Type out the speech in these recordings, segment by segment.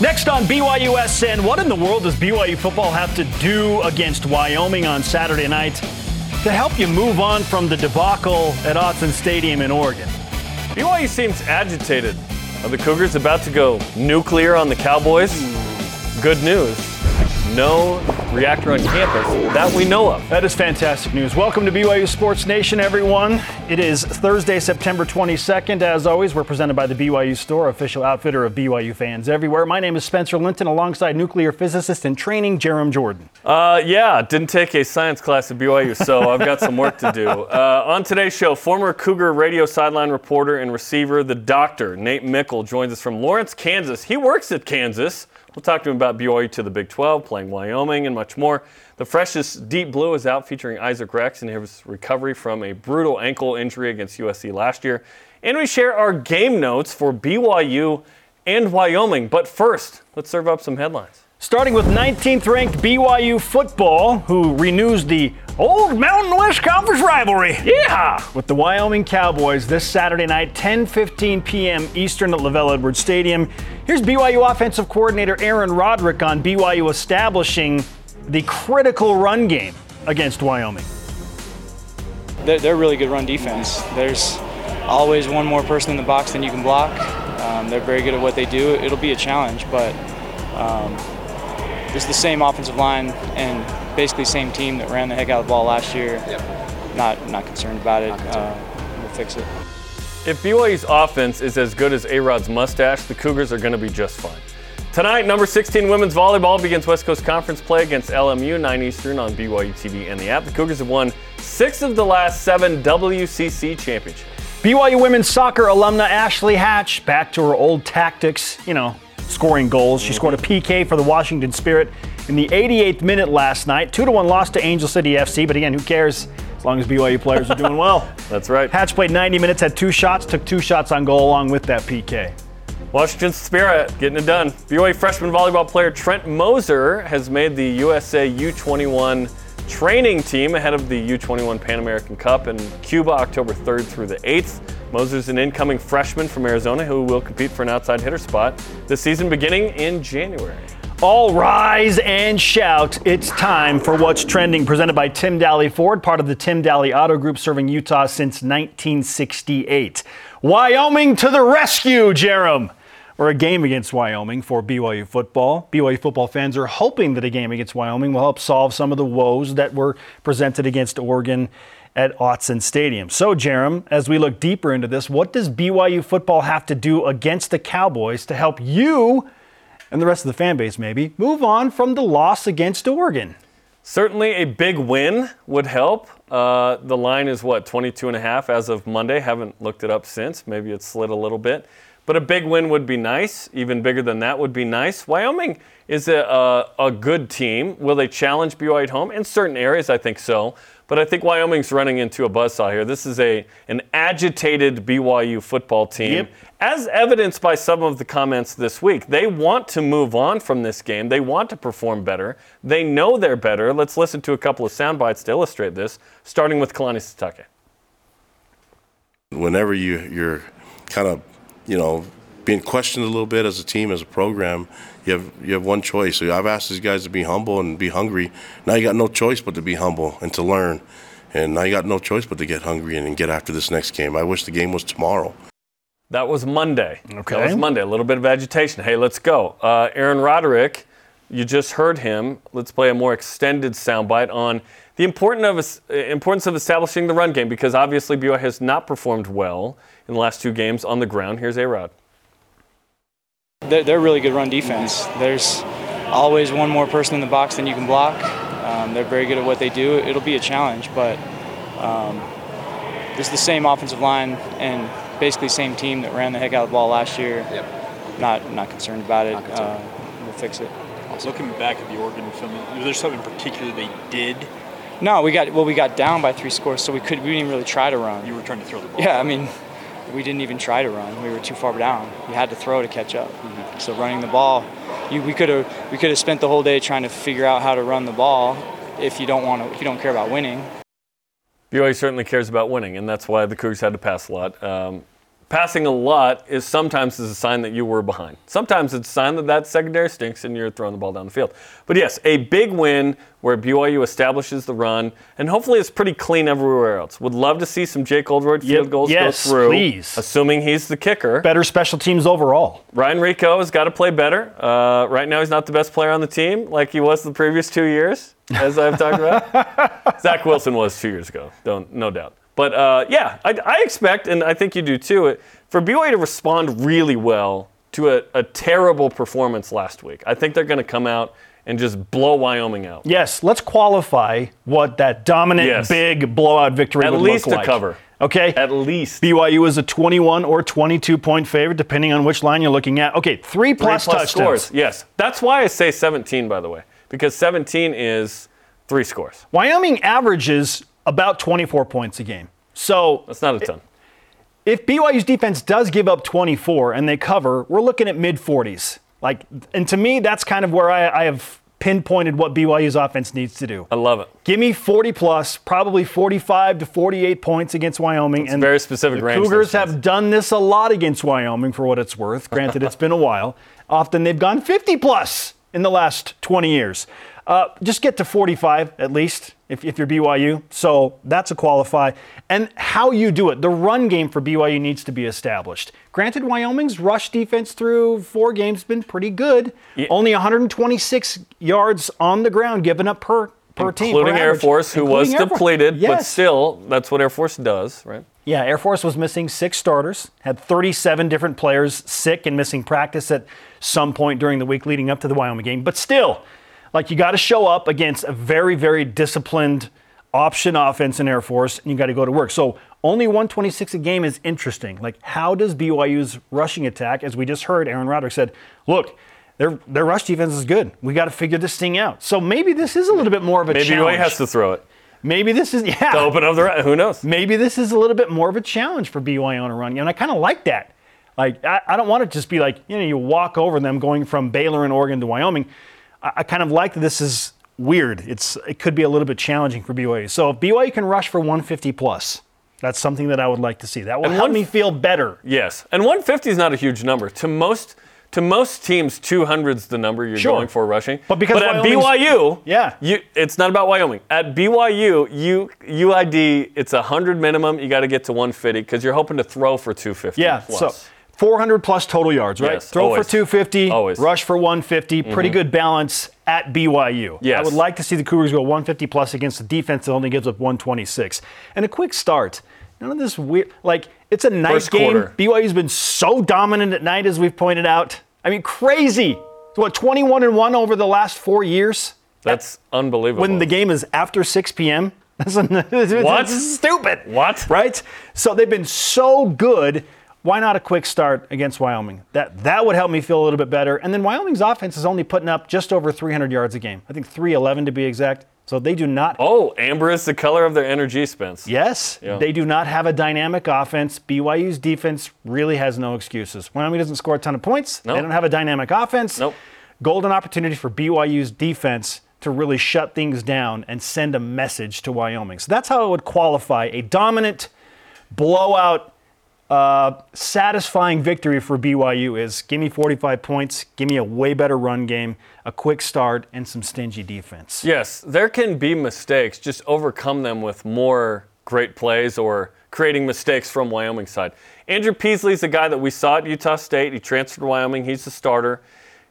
Next on BYUSN, what in the world does BYU football have to do against Wyoming on Saturday night to help you move on from the debacle at Autzen Stadium in Oregon? BYU seems agitated. Are the Cougars about to go nuclear on the Cowboys? Good news no reactor on campus that we know of. That is fantastic news. Welcome to BYU Sports Nation, everyone. It is Thursday, September 22nd. As always, we're presented by the BYU Store, official outfitter of BYU fans everywhere. My name is Spencer Linton, alongside nuclear physicist and training, Jarom Jordan. Uh, yeah, didn't take a science class at BYU, so I've got some work to do. Uh, on today's show, former Cougar radio sideline reporter and receiver, the doctor, Nate Meikle, joins us from Lawrence, Kansas. He works at Kansas. We'll talk to him about BYU to the Big 12, playing Wyoming, and much more. The freshest Deep Blue is out featuring Isaac Rex and his recovery from a brutal ankle injury against USC last year. And we share our game notes for BYU and Wyoming. But first, let's serve up some headlines. Starting with 19th ranked BYU football, who renews the old Mountain West Conference rivalry. Yeah! With the Wyoming Cowboys this Saturday night, 10:15 p.m. Eastern at LaVell Edwards Stadium. Here's BYU offensive coordinator Aaron Roderick on BYU establishing the critical run game against Wyoming. They're, they're really good run defense. There's always one more person in the box than you can block. Um, they're very good at what they do. It'll be a challenge, but um, it's the same offensive line and basically same team that ran the heck out of the ball last year. Yep. Not not concerned about it. Uh, we'll fix it. If BYU's offense is as good as A-Rod's mustache, the Cougars are going to be just fine. Tonight, number 16 women's volleyball begins West Coast Conference play against LMU 9 Eastern on BYU TV and the app. The Cougars have won six of the last seven WCC championships. BYU women's soccer alumna Ashley Hatch back to her old tactics. You know, scoring goals. She mm-hmm. scored a PK for the Washington Spirit in the 88th minute last night. 2 to 1 loss to Angel City FC, but again, who cares? As long as BYU players are doing well. That's right. Hatch played 90 minutes, had two shots, took two shots on goal along with that PK. Washington Spirit getting it done. BYU freshman volleyball player Trent Moser has made the USA U21 training team ahead of the U21 Pan American Cup in Cuba October 3rd through the 8th. Moser's an incoming freshman from Arizona who will compete for an outside hitter spot this season beginning in January. All rise and shout. It's time for What's Trending, presented by Tim Dahle Ford, part of the Tim Dahle Auto Group, serving Utah since 1968. Wyoming to the rescue, Jarom or a game against Wyoming for BYU football. BYU football fans are hoping that a game against Wyoming will help solve some of the woes that were presented against Oregon at Autzen Stadium. So, Jarom, as we look deeper into this, what does BYU football have to do against the Cowboys to help you and the rest of the fan base maybe move on from the loss against Oregon? Certainly a big win would help. Uh, the line is what, 22 and a half as of Monday. Haven't looked it up since. Maybe it's slid a little bit. But a big win would be nice. Even bigger than that would be nice. Wyoming is a, a, a good team. Will they challenge BYU at home? In certain areas, I think so. But I think Wyoming's running into a buzzsaw here. This is a an agitated BYU football team, yep. as evidenced by some of the comments this week. They want to move on from this game. They want to perform better. They know they're better. Let's listen to a couple of sound bites to illustrate this, starting with Kalani Sitake. Whenever you, you're kind of you know, being questioned a little bit as a team, as a program, you have you have one choice. So I've asked these guys to be humble and be hungry. Now you got no choice but to be humble and to learn. And now you got no choice but to get hungry and, and get after this next game. I wish the game was tomorrow. That was Monday. Okay. That was Monday. A little bit of agitation. Hey, let's go. Uh, Aaron Roderick, you just heard him. Let's play a more extended soundbite on the importance of, importance of establishing the run game because obviously BYU has not performed well in the last two games on the ground. Here's A-Rod. They're, they're really good run defense. There's always one more person in the box than you can block. Um, they're very good at what they do. It'll be a challenge, but um, it's the same offensive line and basically same team that ran the heck out of the ball last year. Yep. Not not concerned about it. Concerned. Uh, we'll fix it. Looking back at the Oregon film, was there something particular they did no, we got well. We got down by three scores, so we could. We didn't really try to run. You were trying to throw the ball. Yeah, I mean, we didn't even try to run. We were too far down. You had to throw to catch up. Mm-hmm. So running the ball, you, we could have we could have spent the whole day trying to figure out how to run the ball. If you don't want to, if you don't care about winning. BYU certainly cares about winning, and that's why the Cougars had to pass a lot. Um, passing a lot is sometimes is a sign that you were behind. Sometimes it's a sign that that secondary stinks and you're throwing the ball down the field. But yes, a big win where BYU establishes the run and hopefully it's pretty clean everywhere else. Would love to see some Jake Oldroyd field Yep, goals yes, go through, please. assuming he's the kicker. Better special teams overall. Ryan Rehkow has got to play better. Uh, right now, he's not the best player on the team like he was the previous two years, as I've talked about. Zach Wilson was two years ago, don't no doubt. But uh, yeah, I, I expect, and I think you do too, it, for BYU to respond really well to a, a terrible performance last week. I think they're going to come out and just blow Wyoming out. Yes, let's qualify what that dominant, Yes. big blowout victory At would least look a like. cover. Okay. At least BYU is a 21 or 22 point favorite, depending on which line you're looking at. Okay, three three plus, plus touchdowns. scores. Yes, that's why I say 17, by the way, because 17 is three scores. Wyoming averages about 24 points a game. So That's not a ton. if BYU's defense does give up 24 and they cover, we're looking at mid 40s. Like, and to me, that's kind of where I, I have pinpointed what BYU's offense needs to do. I love it. Give me 40 plus, probably 45 to 48 points against Wyoming. and very specific the range Cougars have done this a lot against Wyoming for what it's worth. Granted, it's been a while. Often they've gone 50 plus in the last 20 years. Uh, just get to 45 at least if, if you're BYU. So that's a qualify. And how you do it, the run game for BYU needs to be established. Granted, Wyoming's rush defense through four games has been pretty good. Only 126 yards on the ground given up per per team, per including Air average. Force, who was Air depleted, but Yes. still, that's what Air Force does, right? Yeah, Air Force was missing six starters, had 37 different players sick and missing practice at some point during the week leading up to the Wyoming game. But still, like you got to show up against a very, very disciplined option offense in Air Force, and you got to go to work. So only 126 a game is interesting. Like, how does BYU's rushing attack, as we just heard, Aaron Roderick said, look, their, their rush defense is good. We got to figure this thing out. So maybe this is a little bit more of a Maybe challenge. BYU has to throw it maybe this is yeah to open up the. Who knows? maybe this is a little bit more of a challenge for BYU on a run. And I kind of like that. Like, I, I don't want it to just be like, you know, you walk over them going from Baylor and Oregon to Wyoming. I, I kind of like that this is weird. It's It could be a little bit challenging for BYU. So if BYU can rush for 150 plus, that's something that I would like to see. That will And help one- me feel better. Yes, and 150 is not a huge number to most. To most teams, 200 is the number you're Sure. going for rushing. But because at BYU, Yeah. you, it's not about Wyoming. At BYU, you UID, it's 100 minimum. You got to get to 150 because you're hoping to throw for 250. Yeah, plus. so 400 plus total yards, right? Yes, Throw always. for 250, Always. rush for 150. Pretty mm-hmm. good balance at BYU. Yes. I would like to see the Cougars go 150 plus against a defense that only gives up 126. And a quick start. None of this weird, like, it's a night First game. quarter. BYU's been so dominant at night, as we've pointed out. I mean, crazy. What, 21 and 1 over the last four years? that's unbelievable. when the game is after 6 p.m. That's what? stupid. What? Right? So they've been so good. Why not a quick start against Wyoming? That that would help me feel a little bit better. And then Wyoming's offense is only putting up just over 300 yards a game. I think 311 to be exact. So they do not. oh, amber is the color of their energy, Spence. Yes, Yeah. they do not have a dynamic offense. BYU's defense really has no excuses. Wyoming doesn't score a ton of points. No. They don't have a dynamic offense. Nope. Golden opportunity for BYU's defense to really shut things down and send a message to Wyoming. So that's how I would qualify a dominant, blowout, uh, satisfying victory for BYU is give me 45 points, give me a way better run game, a quick start, and some stingy defense. Yes, there can be mistakes. Just overcome them with more great plays or creating mistakes from Wyoming's side. Andrew Peasley's the guy that we saw at Utah State. He transferred to Wyoming. He's the starter.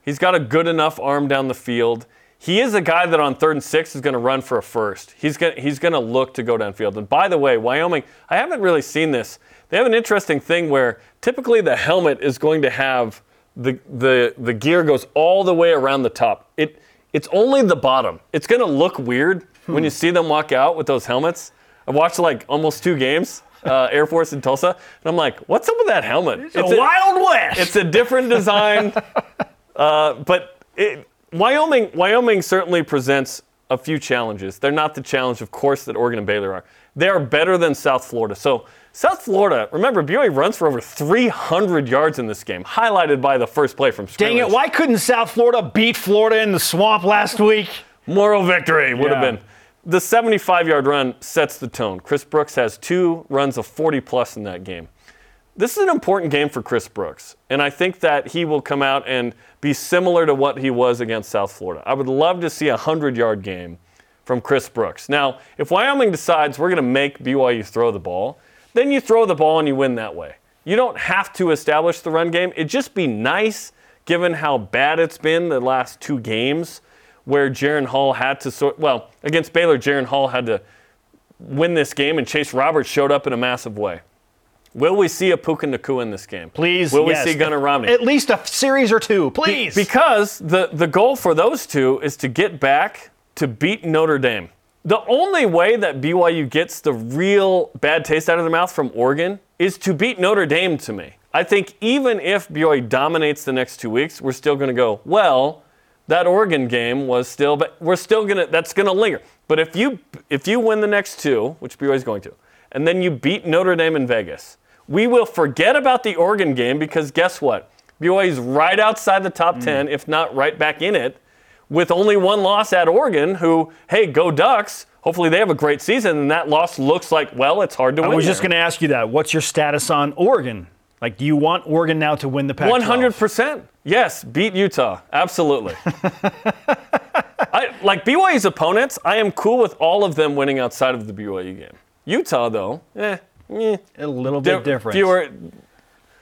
He's got a good enough arm down the field. He is a guy that on third and six is going to run for a first. He's going he's going to look to go downfield. And by the way, Wyoming, I haven't really seen this. They have an interesting thing where typically the helmet is going to have the the the gear goes all the way around the top. It it's only the bottom. It's going to look weird when you see them walk out with those helmets. I watched like almost two games, uh, Air Force in Tulsa, and I'm like, what's up with that helmet? It's a Wild West. It's a different design, uh, but it, Wyoming Wyoming certainly presents a few challenges. They're not the challenge, of course, that Oregon and Baylor are. They are better than South Florida. So South Florida, remember, BYU runs for over 300 yards in this game, highlighted by the first play from scrimmage. Dang it, why couldn't South Florida beat Florida in the swamp last week? Moral victory would have been. The 75 yard run sets the tone. Chris Brooks has two runs of 40 plus in that game. this is an important game for Chris Brooks, and I think that he will come out and be similar to what he was against South Florida. I would love to see a 100 yard game from Chris Brooks. Now, if Wyoming decides we're going to make BYU throw the ball, then you throw the ball and you win that way. You don't have to establish the run game. It'd just be nice, given how bad it's been the last two games, where Jaren Hall had to sort. Well, against Baylor, Jaren Hall had to win this game, and Chase Roberts showed up in a massive way. Will we see a Puka Nacua in this game? Please, Will yes. we see Gunnar Romney? At least a series or two, please. Because the, the goal for those two is to get back to beat Notre Dame. The only way that BYU gets the real bad taste out of their mouth from Oregon is to beat Notre Dame to me. I think even if BYU dominates the next two weeks, we're still going to go, well, that Oregon game was still, but we're still going to, that's going to linger. But if you, if you win the next two, which BYU is going to, and then you beat Notre Dame in Vegas, we will forget about the Oregon game because guess what? BYU is right outside the top mm. 10, if not right back in it, with only one loss at Oregon, who, hey, go Ducks. Hopefully they have a great season, and that loss looks like, well, it's hard to I win. was just going to ask you that. What's your status on Oregon? Like, do you want Oregon now to win the Pac-12? One hundred percent. Yes, beat Utah. Absolutely. I, like BYU's opponents, I am cool with all of them winning outside of the BYU game. Utah, though, eh, eh. A little bit different. Fewer,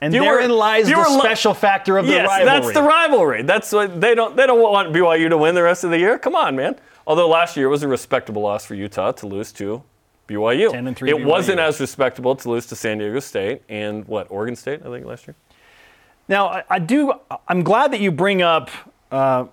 and fewer- therein lies the lo- special factor of the yes, rivalry. that's the rivalry. That's what they don't. They don't want BYU to win the rest of the year. Come on, man. Although last year was a respectable loss for Utah to lose to BYU. 10 and 3 It wasn't as respectable to lose to San Diego State and what Oregon State, I think last year. Now, I, I do. I'm glad that you bring up uh,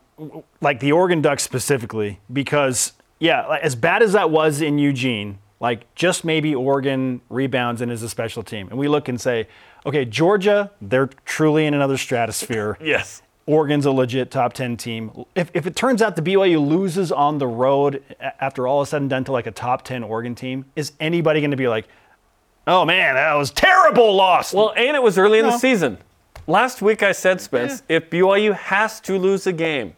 like the Oregon Ducks specifically because, yeah, like, as bad as that was in Eugene, like just maybe Oregon rebounds and is a special team, and we look and say, okay, Georgia, they're truly in another stratosphere. Yes. Oregon's a legit top 10 team. If, if it turns out the BYU loses on the road after all is said and done to like a top 10 Oregon team, is anybody going to be like, oh man, that was terrible loss? Well, and it was early in the season. Last week I said, Spence, if BYU has to lose a game,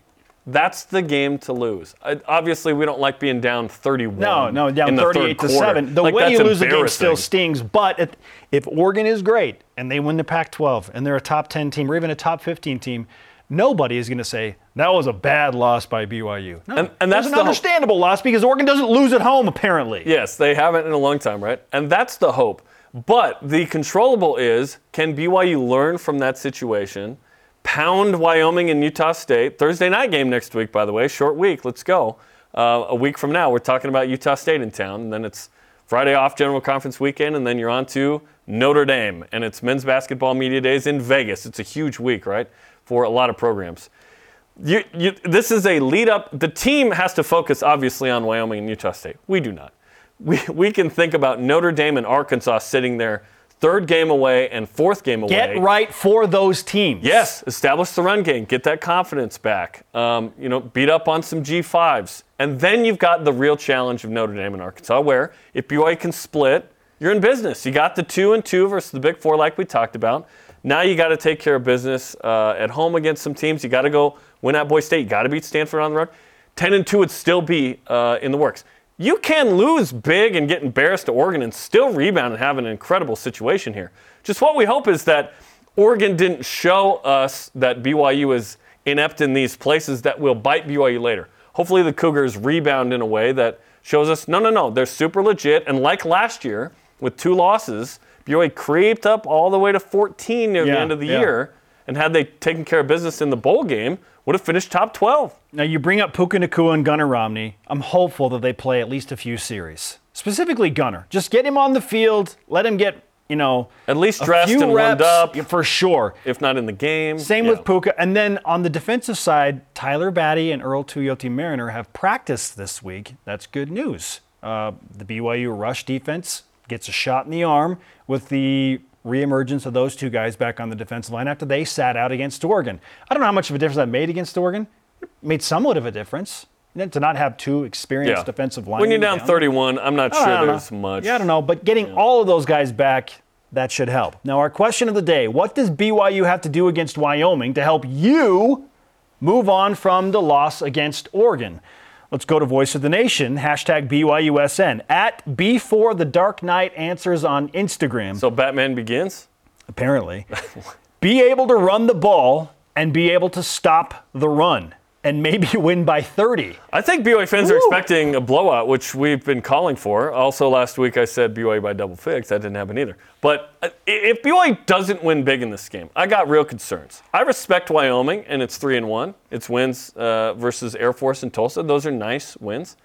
that's the game to lose. Uh, obviously, we don't like being down 31. No, no, in down the third 38 to quarter. 7. The Like, way you lose the game still stings, but if, if Oregon is great and they win the Pac 12 and they're a top 10 team or even a top 15 team, nobody is going to say that was a bad loss by BYU. No, And- and that's an the hope. understandable loss because Oregon doesn't lose at home, apparently. Yes, they haven't in a long time, right? And that's the hope. But the controllable is can BYU learn from that situation, pound Wyoming and Utah State? Thursday night game next week, by the way, short week. Let's go. Uh, a week from now, we're talking about Utah State in town, and then it's Friday off General Conference weekend, and then you're on to Notre Dame, and it's men's basketball media days in Vegas. It's a huge week, right, for a lot of programs. You, you, this is a lead up. The team has to focus, obviously, on Wyoming and Utah State. We do not. We, we can think about Notre Dame and Arkansas sitting there, third game away and fourth game away. Get right for those teams. Yes, establish the run game, get that confidence back. Um, you know, beat up on some G5s, and then you've got the real challenge of Notre Dame and Arkansas, where if BYU can split, you're in business. You got the two and two versus the Big Four, like we talked about. Now you got to take care of business uh, at home against some teams. You got to go win at Boise State. You got to beat Stanford on the road. Ten and two would still be uh, in the works. You can lose big and get embarrassed to Oregon and still rebound and have an incredible situation here. Just what we hope is that Oregon didn't show us that BYU is inept in these places that will bite BYU later. Hopefully, the Cougars rebound in a way that shows us no, no, no, they're super legit. And like last year, with two losses, BYU creeped up all the way to 14 near the end of the yeah. year. And had they taken care of business in the bowl game, would have finished top 12. Now you bring up Puka Nacua and Gunnar Romney. I'm hopeful that they play at least a few series. Specifically Gunnar. Just get him on the field. Let him get, you know, At least dressed and warmed up. for sure. If not in the game. Same Yeah. with Puka. And then on the defensive side, Tyler Batty and Earl Tuioti-Mariner have practiced this week. That's good news. Uh, the BYU rush defense gets a shot in the arm with the reemergence of those two guys back on the defensive line after they sat out against Oregon. I don't know how much of a difference that made against Oregon. It made somewhat of a difference know, to not have two experienced Yeah. defensive linemen. When you're down 31, I'm not sure know. there's much. Yeah, I don't know, but getting all of those guys back, that should help. Now, our question of the day what does BYU have to do against Wyoming to help you move on from the loss against Oregon? Let's go to Voice of the Nation, hashtag BYUSN, at B4 The Dark Knight Answers on Instagram. So Batman begins? apparently, be able to run the ball and be able to stop the run and maybe win by 30. I think BYU fans are expecting a blowout, which we've been calling for. Also, last week I said BYU by double fix. That didn't happen either. But uh, if BYU doesn't win big in this game, I got real concerns. I respect Wyoming, and it's three and one. It's wins uh, versus Air Force and Tulsa. Those are nice wins.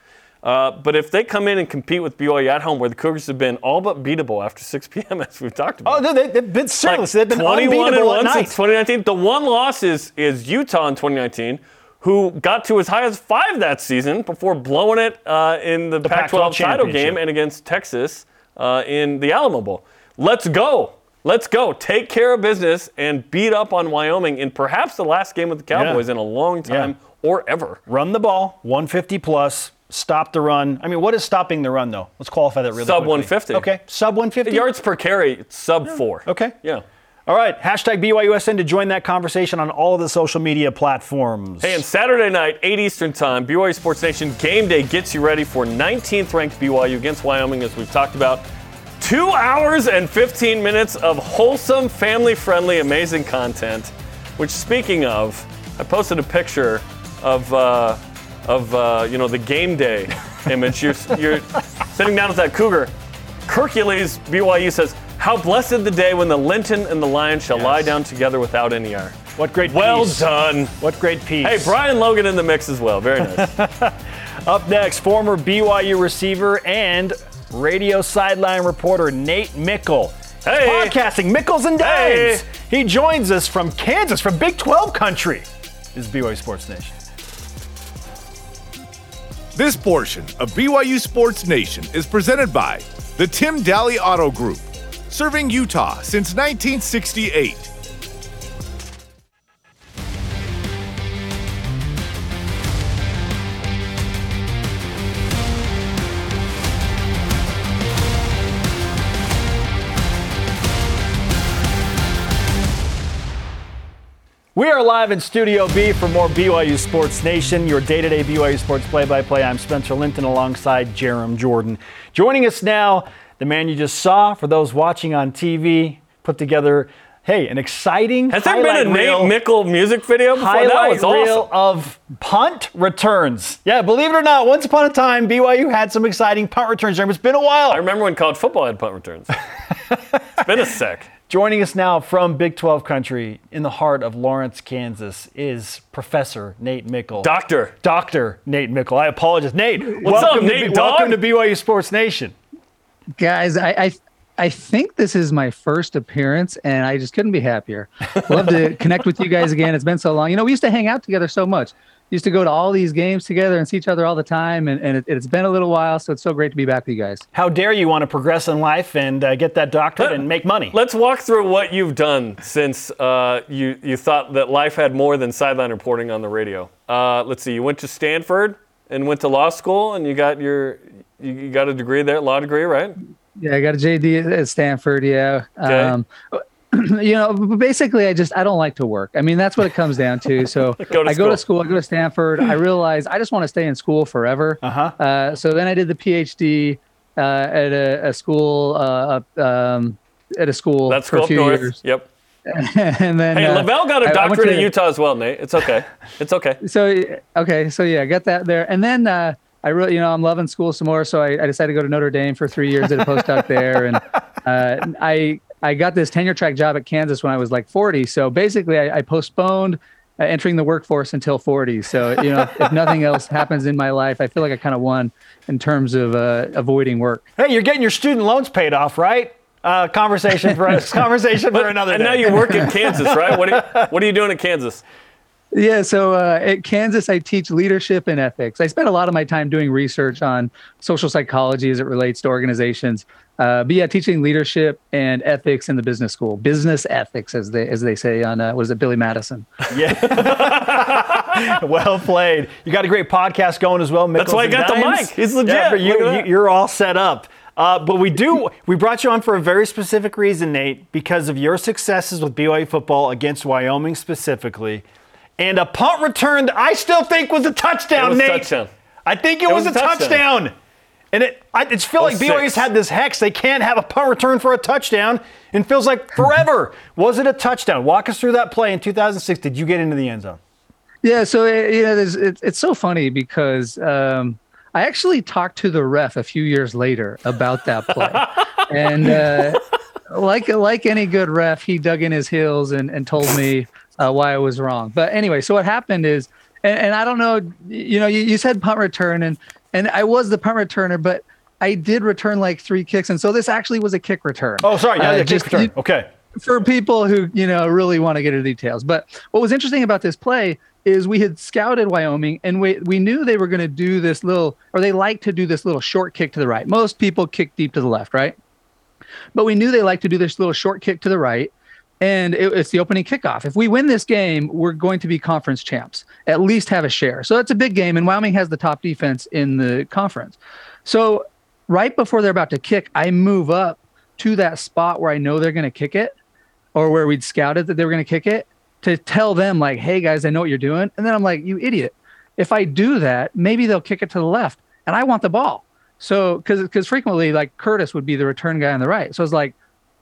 Uh, but if they come in and compete with BYU at home, where the Cougars have been all but beatable after 6 p.m., as we've talked about. Oh, they, they've been serious. Like they've been 21 and unbeatable at 1 night. since 2019. The one loss is, is Utah in 2019, who got to as high as five that season before blowing it uh, in the, Pac-12 Pac-12 title game and against Texas uh, in the Alamo Bowl. Let's go. Let's go. Take care of business and beat up on Wyoming in perhaps the last game with the Cowboys in a long time or ever. Run the ball, 150 plus, stop the run. I mean, what is stopping the run, though? Let's qualify that really Sub quickly. 150. Okay, sub 150. Yards per carry, it's sub four. Okay. Yeah. All right, hashtag BYUSN to join that conversation on all of the social media platforms. Hey, and Saturday night, 8 Eastern Time, BYU Sports Nation Game Day gets you ready for 19th ranked BYU against Wyoming, as we've talked about. Two hours and 15 minutes of wholesome, family friendly, amazing content. Which, speaking of, I posted a picture of, uh, of uh, you know, the game day image. You're, you're sitting down with that cougar. Hercules BYU says, How blessed the day when the Linton and the lion shall lie down together without any iron. what great Well piece. done. What great piece. Hey, Brian Logan in the mix as well. Very nice. Up next, former BYU receiver and radio sideline reporter Nate Meikle. Hey. Podcasting Meikles and Hey. Dimes. He joins us from Kansas, from Big 12 country. This is BYU Sports Nation. This portion of BYU Sports Nation is presented by the Tim Dahle Auto Group, serving Utah since 1968. We are live in Studio B for more BYU Sports Nation, your day to day BYU Sports play by play. I'm Spencer Linton alongside Jarom Jordan. Joining us now, the man you just saw, for those watching on TV, put together, hey, an exciting Has there been a reel- Nate Meikle music video before? highlight That was reel awesome. of punt returns. Yeah, believe it or not, once upon a time, BYU had some exciting punt returns. It's been a while. I remember when college football had punt returns. it's been a sec. Joining us now from Big 12 country in the heart of Lawrence, Kansas is Professor Nate Meikle. Doctor. Dr. Nate Meikle. I apologize. Nate, What's welcome, up, to, Nate, B- welcome to? BYU Sports Nation. Guys I, I i think this is my first appearance and i just couldn't be happier. Love to connect with you guys again. It's been so long. You know we used to hang out together so much. Used to go to all these games together and see each other all the time and, and it, it's been a little while so it's so great to be back with you guys. How dare you want to progress in life and uh, get that doctorate Let- and make money? Let's walk through what you've done since uh, you, you thought that life had more than sideline reporting on the radio. Uh, let's see, you went to Stanford and went to law school and you got your you, you got a degree there, law degree, right? yeah i got a jd at stanford yeah Okay. um, you know basically i just i don't like to work i mean that's what it comes down to so Go to i go to school i go to stanford i realize i just want to stay in school forever Uh-huh. uh, so then i did the phd uh, at a, a school uh, um, at a school That's for a few north. years Yep. and then Hey, uh, LaVell got a went doctorate to- at Utah as well, Nate. It's okay. It's okay. so okay so yeah I got that there and then uh i really you know i'm loving school some more so i, I decided to go to notre dame for three years at a postdoc there and uh, i i got this tenure track job at kansas when i was like 40 so basically i, I postponed uh, entering the workforce until 40 so you know if nothing else happens in my life i feel like i kind of won in terms of uh, avoiding work Hey, you're getting your student loans paid off, right? Uh, conversation for conversation for another and day. now you work in Kansas, right? What are, you, what are you doing in Kansas? Yeah, so uh, at Kansas, I teach leadership and ethics. I spend a lot of my time doing research on social psychology as it relates to organizations. Uh, but yeah, teaching leadership and ethics in the business school, business ethics, as they as they say on uh, was it Billy Madison? Yeah, well played. You got a great podcast going as well. That's why I and got the mic. He's legit. Yeah, you, Look at you, that. you're all set up. Uh, but we do. We brought you on for a very specific reason, Nate, because of your successes with BYU football against Wyoming specifically, and a punt returned. I still think was a touchdown, It was Nate. touchdown. I think it, It was, was a a touchdown. touchdown. And it, I it's feel like Oh, BYU's had this hex. They can't have a punt return for a touchdown, and feels like forever. Was it a touchdown? Walk us through that play in 2006. Did you get into the end zone? Yeah, so it, you know, there's, it's it's so funny because um, I actually talked to the ref a few years later about that play, and uh, like like any good ref, he dug in his heels and, and told me uh, why I was wrong. But anyway, so what happened is, and, and I don't know, you know, you, you said punt return, and and I was the punt returner, but I did return like three kicks, and so this actually was a kick return. Oh, sorry. Yeah, Uh, yeah, just- kick return. you- Okay. for people who you know really want to get into details. But what was interesting about this play is we had scouted Wyoming and we we knew they were going to do this little or they like to do this little short kick to the right. Most people kick deep to the left, right? But we knew they like to do this little short kick to the right. And it, it's the opening kickoff. If we win this game, we're going to be conference champs, at least have a share. So that's a big game, and Wyoming has the top defense in the conference. So right before they're about to kick, I move up to that spot where I know they're going to kick it or where we'd scouted that they were going to kick it to tell them like, "Hey guys, I know what you're doing." And then I'm like, "You idiot! If I do that, maybe they'll kick it to the left, and I want the ball." So because because frequently like Curtis would be the return guy on the right, so I was like,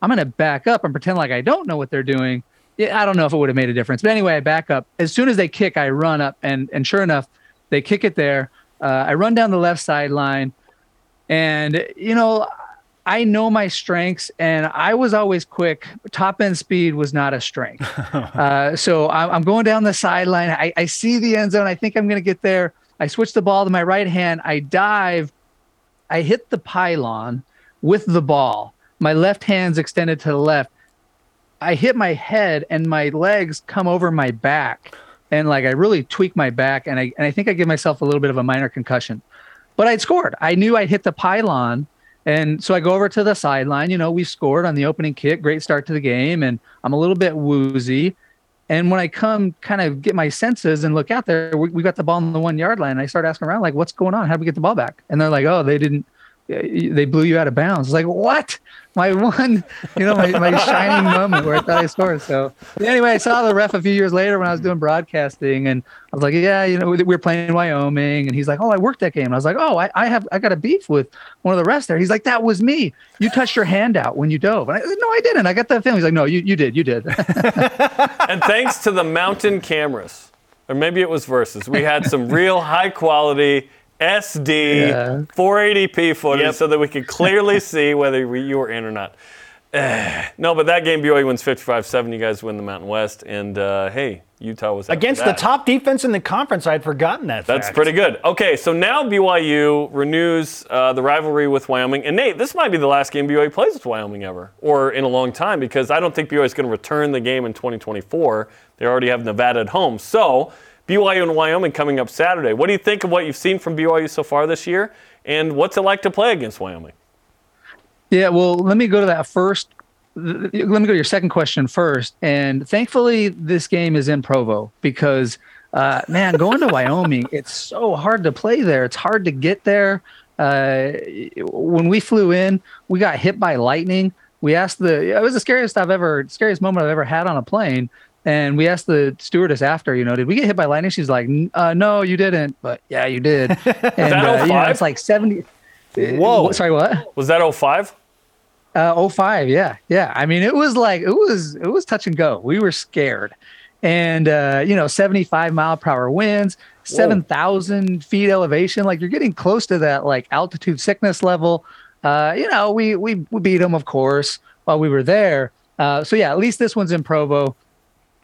"I'm going to back up and pretend like I don't know what they're doing." I don't know if it would have made a difference, but anyway, I back up. As soon as they kick, I run up, and and sure enough, they kick it there. Uh, I run down the left sideline, and you know I know my strengths, and I was always quick. Top end speed was not a strength. uh, so I'm, going down the sideline. I, I see the end zone. I think I'm going to get there. I switch the ball to my right hand. I dive. I hit the pylon with the ball. My left hand's extended to the left. I hit my head, and my legs come over my back, and like I really tweak my back, and I and I think I give myself a little bit of a minor concussion. But I'd scored. I knew I'd hit the pylon. And so I go over to the sideline. You know, we scored on the opening kick. Great start to the game. And I'm a little bit woozy. And when I come kind of get my senses and look out there, we, we got the ball on the one yard line. I start asking around, like, what's going on? How do we get the ball back? And they're like, oh, they didn't, they blew you out of bounds. Like, what? My one, you know, my, my shining moment where I thought I scored. So anyway, I saw the ref a few years later when I was doing broadcasting and I was like, yeah, you know, we were playing in Wyoming. And he's like, oh, I worked that game. And I was like, oh, I, I have, I got a beef with one of the refs there. He's like, that was me. You touched your hand out when you dove. And I said, no, I didn't. I got that feeling. He's like, no, you, you did. You did. and thanks to the mountain cameras, or maybe it was Versus, we had some real high quality SD Yeah. 480p footage Yep. so that we could clearly see whether we, you were in or not. No, but that game, BYU wins 55 7. You guys win the Mountain West. And uh, hey, Utah was after Against the top defense in the conference, I had forgotten that. That's fact. pretty good. Okay, so now BYU renews uh, the rivalry with Wyoming. And Nate, this might be the last game BYU plays with Wyoming ever, or in a long time, because I don't think BYU is going to return the game in 2024. They already have Nevada at home. So BYU and Wyoming coming up Saturday. What do you think of what you've seen from BYU so far this year? And what's it like to play against Wyoming? Yeah, well, let me go to that first. Let me go to your second question first. And thankfully, this game is in Provo because, uh, man, going to Wyoming, it's so hard to play there. It's hard to get there. Uh, when we flew in, we got hit by lightning. We asked the, it was the scariest I've ever, scariest moment I've ever had on a plane. And we asked the stewardess after, you know, did we get hit by lightning? She's like, uh, no, you didn't. But yeah, you did. And, uh, you know, it's like 70. Whoa. Sorry, what? Was that 05? Uh, 05, yeah, yeah. I mean, it was like it was it was touch and go. We were scared, and uh, you know, 75 mile per hour winds, 7,000 feet elevation. Like you're getting close to that like altitude sickness level. Uh, you know, we we we beat them, of course, while we were there. Uh, so yeah, at least this one's in Provo.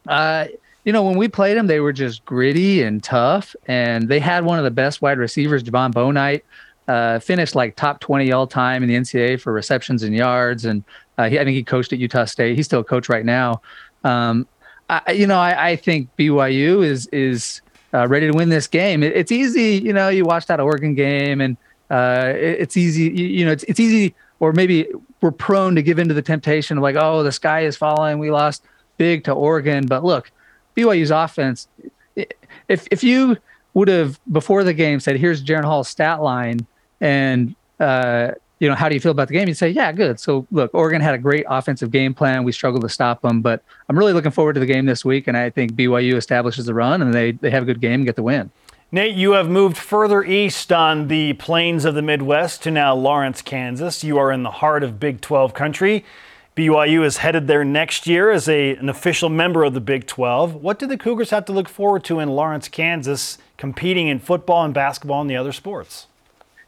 Uh, you know, when we played them, they were just gritty and tough, and they had one of the best wide receivers, Jovon Bouknight, uh, finished like top 20 all time in the NCAA for receptions and yards. And uh, he, I think he coached at Utah State. He's still a coach right now. Um, I, you know, I, I think BYU is is uh, ready to win this game. It, it's easy, you know. You watch that Oregon game, and uh, it, it's easy. You, you know, it's it's easy, or maybe we're prone to give into the temptation of like, oh, the sky is falling. We lost big to Oregon, but look, BYU's offense. If if you would have before the game said, "Here's Jaren Hall's stat line," and uh, you know, how do you feel about the game? You'd say, "Yeah, good." So look, Oregon had a great offensive game plan. We struggled to stop them, but I'm really looking forward to the game this week, and I think BYU establishes the run, and they they have a good game and get the win. Nate, you have moved further east on the plains of the Midwest to now Lawrence, Kansas. You are in the heart of Big 12 country. BYU is headed there next year as a, an official member of the Big 12. What do the Cougars have to look forward to in Lawrence, Kansas, competing in football and basketball and the other sports?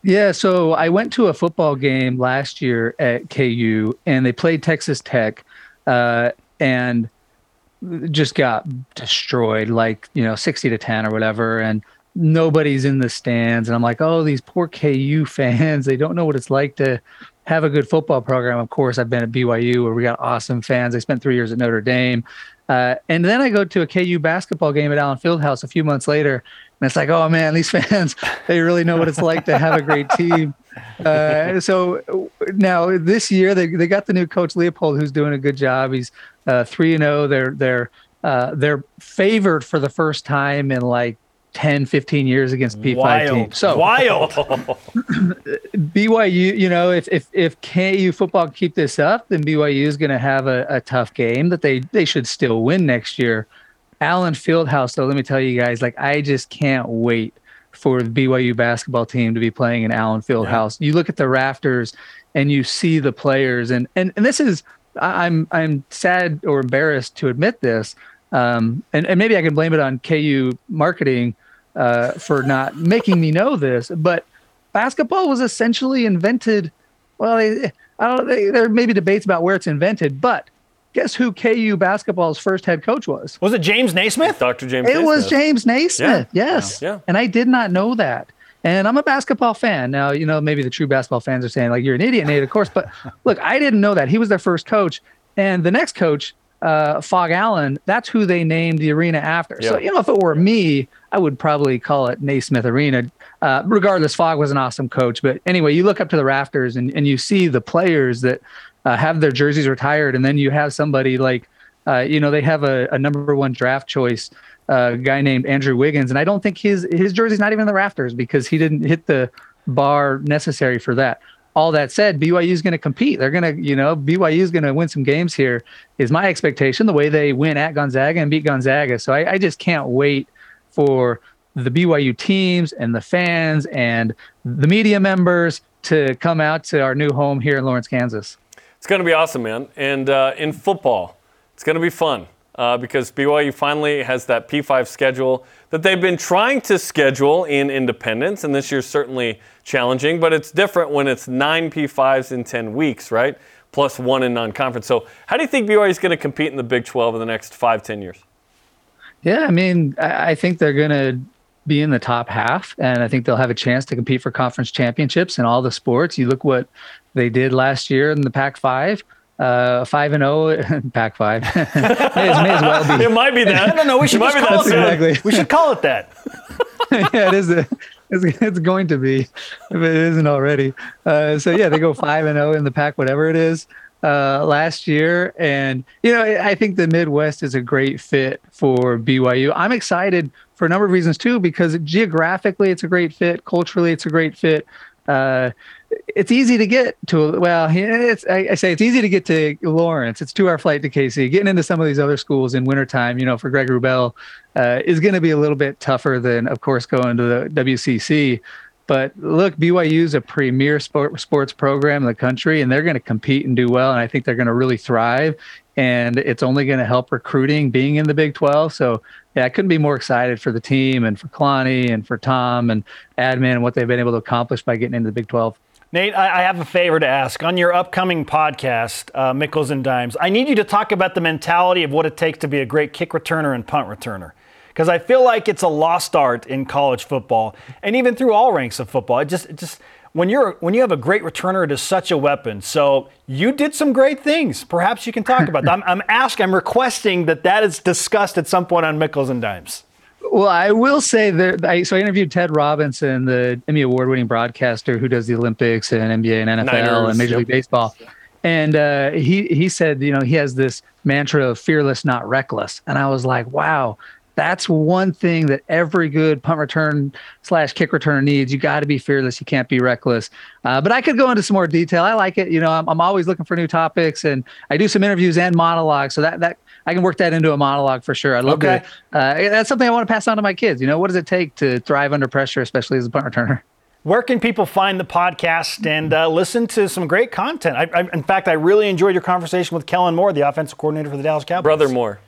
Yeah, so I went to a football game last year at KU, and they played Texas Tech, uh, and just got destroyed, like you know, sixty to ten or whatever, and nobody's in the stands. And I'm like, oh, these poor KU fans, they don't know what it's like to have a good football program. Of course, I've been at BYU where we got awesome fans. I spent three years at Notre Dame. Uh, and then I go to a KU basketball game at Allen Fieldhouse a few months later, and it's like, oh man, these fans, they really know what it's like to have a great team. Uh, so now this year they, they got the new coach Leipold, who's doing a good job. He's uh, three and zero. Oh. They're they're uh, they're favored for the first time in like 10, 15 years against P5 wild. teams. So wild. BYU, you know, if if if KU football keep this up, then BYU is going to have a, a tough game that they they should still win next year. Allen Fieldhouse, though, let me tell you guys, like I just can't wait for the BYU basketball team to be playing in Allen Fieldhouse. Yeah. You look at the rafters and you see the players, and and and this is I'm I'm sad or embarrassed to admit this, um, and and maybe I can blame it on KU marketing uh, for not making me know this, but basketball was essentially invented. Well, I don't. There may be debates about where it's invented, but guess who KU basketball's first head coach was? Was it James Naismith? Dr. James. It Naismith. was James Naismith. Yeah. Yes. Yeah. And I did not know that. And I'm a basketball fan. Now, you know, maybe the true basketball fans are saying, like, you're an idiot, Nate, of course. But look, I didn't know that. He was their first coach. And the next coach, uh, Phog Allen, that's who they named the arena after. So, you know, if it were me, I would probably call it Naismith Arena. Uh, regardless, Phog was an awesome coach. But anyway, you look up to the rafters and, and you see the players that uh, have their jerseys retired. And then you have somebody like, uh, you know, they have a, a number one draft choice a guy named Andrew Wiggins, and I don't think his his jersey's not even in the rafters because he didn't hit the bar necessary for that. All that said, BYU is going to compete. They're going to, you know, BYU is going to win some games here. Is my expectation the way they win at Gonzaga and beat Gonzaga. So I, I just can't wait for the BYU teams and the fans and the media members to come out to our new home here in Lawrence, Kansas. It's going to be awesome, man. And uh, in football, it's going to be fun uh, because BYU finally has that P5 schedule that they've been trying to schedule in independence, and this year's certainly challenging, but it's different when it's nine P5s in 10 weeks, right? Plus one in non conference. So, how do you think BYU is going to compete in the Big 12 in the next five, 10 years? Yeah, I mean, I think they're going to be in the top half, and I think they'll have a chance to compete for conference championships in all the sports. You look what they did last year in the Pac 5 uh, five and zero, oh, Pac five. may, as, may as well be. It might be that. no, no, we should call it that. Exactly. We should call it that. yeah, it is. A, it's, it's going to be if it isn't already. Uh, so yeah, they go five and zero oh in the pack, whatever it is. Uh, last year, and you know, I think the Midwest is a great fit for BYU. I'm excited for a number of reasons too, because geographically it's a great fit, culturally it's a great fit. Uh, it's easy to get to. Well, it's I, I, say it's easy to get to Lawrence. It's two hour flight to KC. Getting into some of these other schools in wintertime, you know, for Greg Wrubell, uh, is going to be a little bit tougher than, of course, going to the WCC. But look, BYU is a premier sport, sports program in the country, and they're going to compete and do well. And I think they're going to really thrive. And it's only going to help recruiting being in the Big 12. So, yeah, I couldn't be more excited for the team and for Kalani and for Tom and Admin and what they've been able to accomplish by getting into the Big 12. Nate, I have a favor to ask. On your upcoming podcast, uh, Meikles and Dimes, I need you to talk about the mentality of what it takes to be a great kick returner and punt returner. Because I feel like it's a lost art in college football and even through all ranks of football. It just, it just when you're when you have a great returner, it is such a weapon. So you did some great things. Perhaps you can talk about that. I'm, I'm asking, I'm requesting that that is discussed at some point on Meikles and Dimes. Well, I will say that I so I interviewed Ted Robinson, the Emmy Award winning broadcaster who does the Olympics and NBA and NFL Niners, and Major yep. League Baseball. And uh, he he said, you know, he has this mantra of fearless, not reckless. And I was like, wow, that's one thing that every good punt return slash kick returner needs. You got to be fearless. You can't be reckless. Uh, but I could go into some more detail. I like it. You know, I'm, I'm always looking for new topics, and I do some interviews and monologues. So that that I can work that into a monologue for sure. I'd love Okay. to. Uh, that's something I want to pass on to my kids. You know, what does it take to thrive under pressure, especially as a punt returner? Where can people find the podcast and uh, listen to some great content? I, I, in fact, I really enjoyed your conversation with Kellen Moore, the offensive coordinator for the Dallas Cowboys. Brother Moore.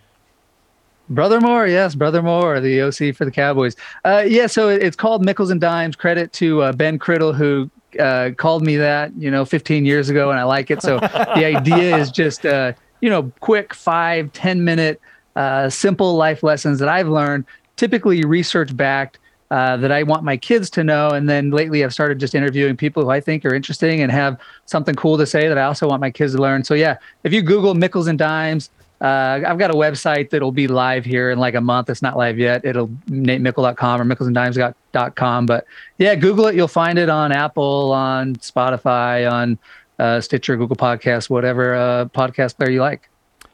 Brother Moore, yes, Brother Moore, the OC for the Cowboys. Uh, yeah, so it- it's called Meikles and Dimes. Credit to uh, Ben Criddle who uh, called me that, you know, 15 years ago, and I like it. So the idea is just, uh, you know, quick five, 10 minute, uh, simple life lessons that I've learned, typically research backed. Uh, that I want my kids to know, and then lately I've started just interviewing people who I think are interesting and have something cool to say that I also want my kids to learn. So yeah, if you Google Meikles and Dimes, uh, I've got a website that'll be live here in like a month. It's not live yet. It'll natemeikle.com or meiklesanddimes.com. But yeah, Google it. You'll find it on Apple, on Spotify, on uh, Stitcher, Google Podcasts, whatever uh, podcast player you like.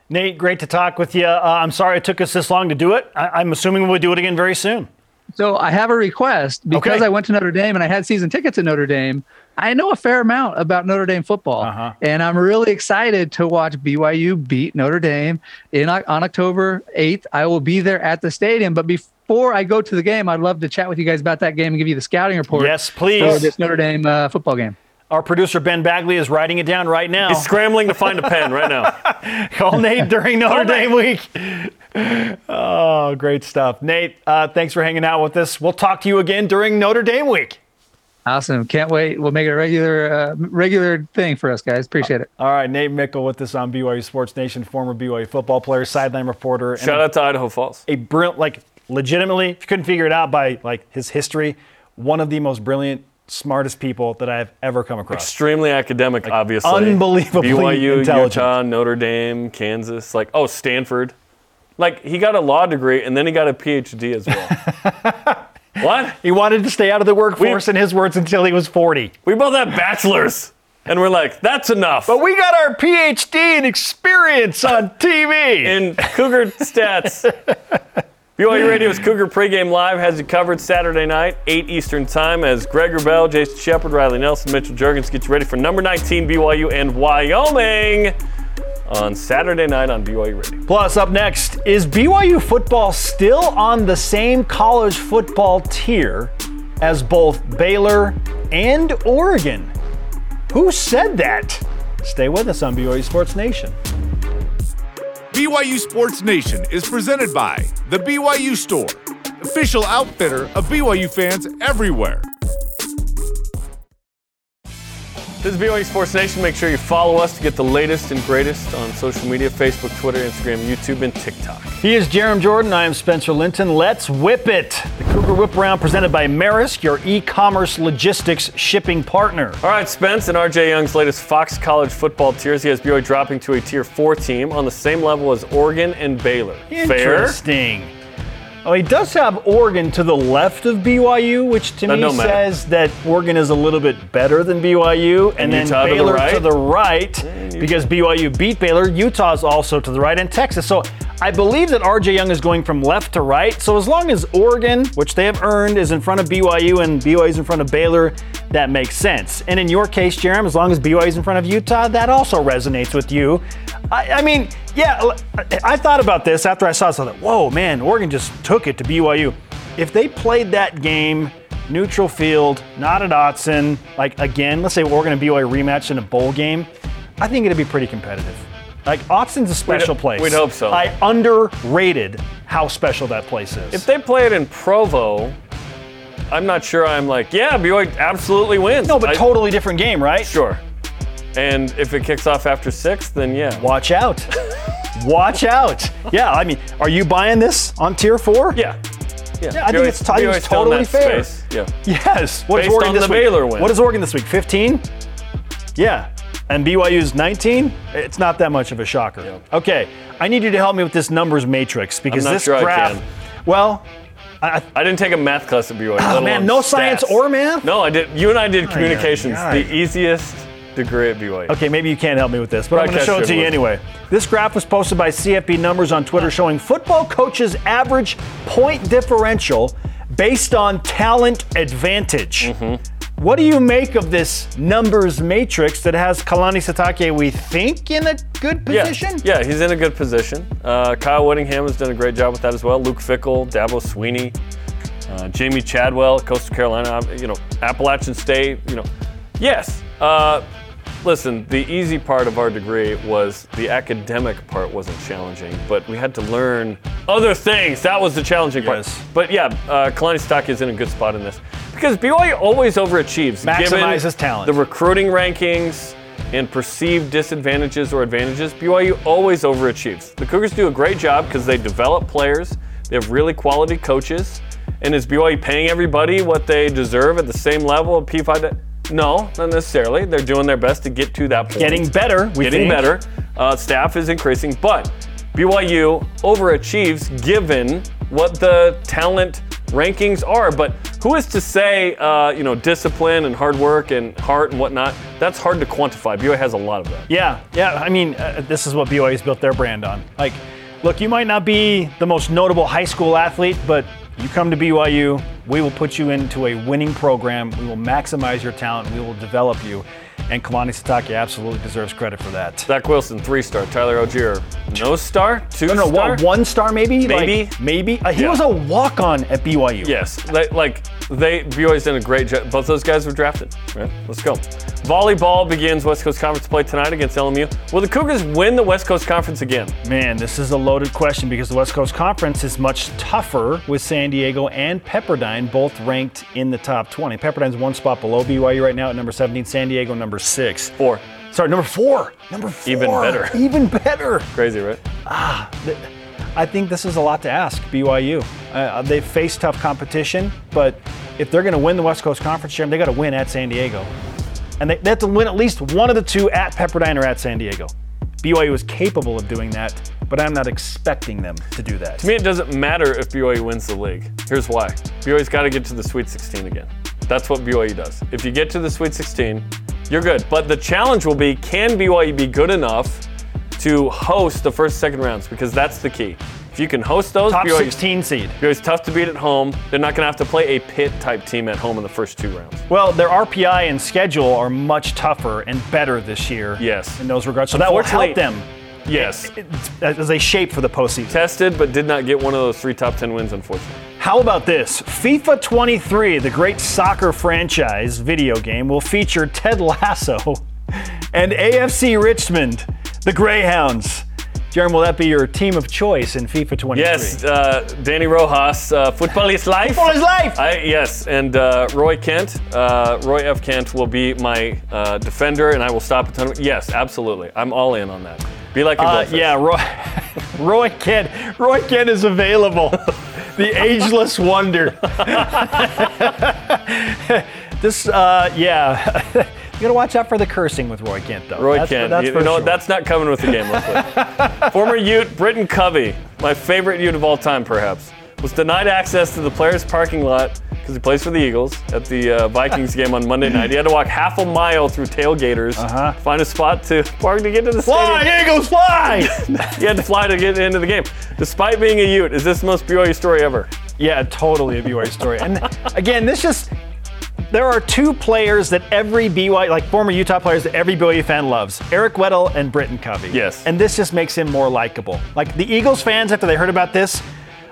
Nate, great to talk with you. Uh, I'm sorry it took us this long to do it. I, I'm assuming we'll do it again very soon. So I have a request because Okay. I went to Notre Dame and I had season tickets at Notre Dame. I know a fair amount about Notre Dame football, Uh-huh. and I'm really excited to watch BYU beat Notre Dame in on October 8th. I will be there at the stadium, but before I go to the game, I'd love to chat with you guys about that game and give you the scouting report. Yes, please. For please. this Notre Dame uh, football game. Our producer Ben Bagley is writing it down right now. He's scrambling to find a pen right now. Call Nate during Notre Dame week. Oh, great stuff. Nate, uh, thanks for hanging out with us. We'll talk to you again during Notre Dame week. Awesome! Can't wait. We'll make it a regular uh, regular thing for us, guys. Appreciate it. All right, Nate Meikle with us on BYU Sports Nation, former BYU football player, sideline reporter, and Shout out to Idaho Falls. a brilliant, like legitimately, if you couldn't figure it out by like his history, one of the most brilliant, smartest people that I've ever come across. Extremely academic, obviously. unbelievably BYU, intelligent. Utah, Notre Dame, Kansas. Like, oh, Stanford. Like, he got a law degree and then he got a PhD as well. what? He wanted to stay out of the workforce, in his words, until he was 40. We both have bachelors. And we're like, that's enough. But we got our PhD in experience on TV. in Cougar stats. BYU Radio's Cougar pregame live has you covered Saturday night, 8 Eastern time, as Greg Wrubell, Jason Shepard, Riley Nelson, Mitchell Juergens get you ready for number 19 BYU and Wyoming on Saturday night on BYU Radio. Plus, up next, is BYU football still on the same college football tier as both Baylor and Oregon? Who said that? Stay with us on BYU Sports Nation. BYU Sports Nation is presented by The BYU Store, official outfitter of BYU fans everywhere. This is BYU Sports Nation. Make sure you follow us to get the latest and greatest on social media Facebook, Twitter, Instagram, YouTube, and TikTok. He is Jarom Jordan. I am Spencer Linton. Let's whip it. The Cougar Whip Around presented by Maersk, your e commerce logistics shipping partner. All right, Spence and RJ Young's latest Fox College football tiers. He has BYU dropping to a tier four team on the same level as Oregon and Baylor. Fair? Oh, he does have Oregon to the left of BYU, which to That me says that Oregon is a little bit better than BYU, and, then Utah to the Baylor right? to the right because BYU beat Baylor. Utah's also to the right, and Texas. So I believe that RJ Young is going from left to right. So as long as Oregon, which they have earned, is in front of BYU and BYU is in front of Baylor, that makes sense. And in your case, Jarom, as long as BYU is in front of Utah, that also resonates with you. I, I mean, yeah, I thought about this after I saw this. I thought, whoa, man, Oregon just took it to BYU. If they played that game neutral field, not at Autzen, like again, let's say Oregon and BYU rematch in a bowl game, I think it'd be pretty competitive. Like Autzen's a special We'd- place. we'd hope so. I underrated how special that place is. If they play it in Provo, I'm not sure I'm like, yeah, BYU absolutely wins. no, but I- totally different game, right? Sure. And if it kicks off after six, then yeah. Watch out. Watch out. Yeah, I mean, are you buying this on tier four? Yeah. Yeah, I think it's- I think it's totally fair. space. Yeah. Yes. What is Based Oregon on this week? Baylor win. What is Oregon this week? 15? Yeah. And BYU's 19? It's not that much of a shocker. Okay. I need you to help me with this numbers matrix because this sure graph. Well, I, I- didn't take a math class at BYU. oh man, no science stats. or math? No, I did. You and I did communications, aye. the easiest degree at BYU. Okay, maybe you can't help me with this, but I'm going to show it to you anyway. This graph was posted by CFB Numbers on Twitter showing football coaches' average point differential based on talent advantage. What do you make of this numbers matrix that has Kalani Sitake, we think, in a good position? yeah, yeah he's in a good position. Uh, Kyle Whittingham has done a great job with that as well. Luke Fickell, Dabo Swinney, uh, Jamey Chadwell, Coastal Carolina, um, you know, Appalachian State, you know. Yes. Uh, listen, the easy part of our degree was the academic part wasn't challenging, but we had to learn other things. That was the challenging Yes. part. But yeah, uh, Kalani Sitake is in a good spot in this because BYU always overachieves. Maximizes talent. The recruiting rankings and perceived disadvantages or advantages, BYU always overachieves. The Cougars do a great job because they develop players, they have really quality coaches, and is BYU paying everybody what they deserve at the same level of P5? No, not necessarily. They're doing their best to get to that point. Getting better, we Getting think. better. Uh, staff is increasing, but BYU overachieves given what the talent rankings are. But who is to say, uh, you know, discipline and hard work and heart and whatnot? That's hard to quantify. BYU has a lot of that. Yeah, yeah. I mean, uh, this is what BYU's built their brand on. Like, look, you might not be the most notable high school athlete, but you come to BYU, we will put you into a winning program. We will maximize your talent. We will develop you. And Kalani Sitake absolutely deserves credit for that. Zach Wilson, three star. Tyler Allgeier, no star, two No, no, star. what, one star maybe? Maybe. Like, maybe. Uh, he Yeah. was a walk on at BYU. Yes, they, like they BYU's done a great job. Both those guys were drafted. Right, let's go. Volleyball begins West Coast Conference play tonight against LMU. Will the Cougars win the West Coast Conference again? Man, this is a loaded question because the West Coast Conference is much tougher with San Diego and Pepperdine both ranked in the top 20. Pepperdine's one spot below BYU right now at number 17, San Diego number six. Four. Sorry, number four. Number four. Even better. Even better. Crazy, right? Ah, I think this is a lot to ask BYU. Uh, they've faced tough competition, but if they're going to win the West Coast Conference Championship, they got to win at San Diego. And they, they have to win at least one of the two at Pepperdine or at San Diego. BYU is capable of doing that, but I'm not expecting them to do that. To me, it doesn't matter if BYU wins the league. Here's why: BYU's got to get to the Sweet 16 again. That's what BYU does. If you get to the Sweet 16, you're good. But the challenge will be: Can BYU be good enough to host the first, second rounds? Because that's the key. If you can host those, Top BYU 16 seed. BYU's tough to beat at home. They're not going to have to play a Pitt type team at home in the first two rounds. Well, their RPI and schedule are much tougher and better this year. Yes. In those regards. So that will help them Yes. as they shape for the postseason. Tested, but did not get one of those three top 10 wins, unfortunately. How about this? FIFA 23, the great soccer franchise video game, will feature Ted Lasso and AFC Richmond, the Greyhounds. Jeremy, will that be your team of choice in FIFA 23? Yes, uh, Dani Rojas, uh, football is life. Football is life! I, yes, and uh, Roy Kent, uh, Roy F. Kent will be my uh, defender, and I will stop a ton of. Yes, absolutely, I'm all in on that. Be like a Uh, goldfish. yeah, Roy, Roy Kent. Roy Kent is available. the ageless wonder. this, uh, yeah. You gotta watch out for the cursing with Roy Kent, though. Roy That's- Kent. That's you for know sure. that's not coming with the game. Luckily. Former Ute Britton Covey, my favorite Ute of all time, perhaps, was denied access to the players' parking lot because he plays for the Eagles at the uh, Vikings game on Monday night. He had to walk half a mile through tailgaters, Uh-huh. find a spot to park to get to the Fly, stadium. Eagles, fly! He had to fly to get into the game. Despite being a Ute, is this the most BYU story ever? yeah, totally a BYU story. And again, this just. There are two players that every BYU, like former Utah players that every BYU fan loves Eric Weddle and Britton Covey. Yes. And this just makes him more likable. Like the Eagles fans, after they heard about this,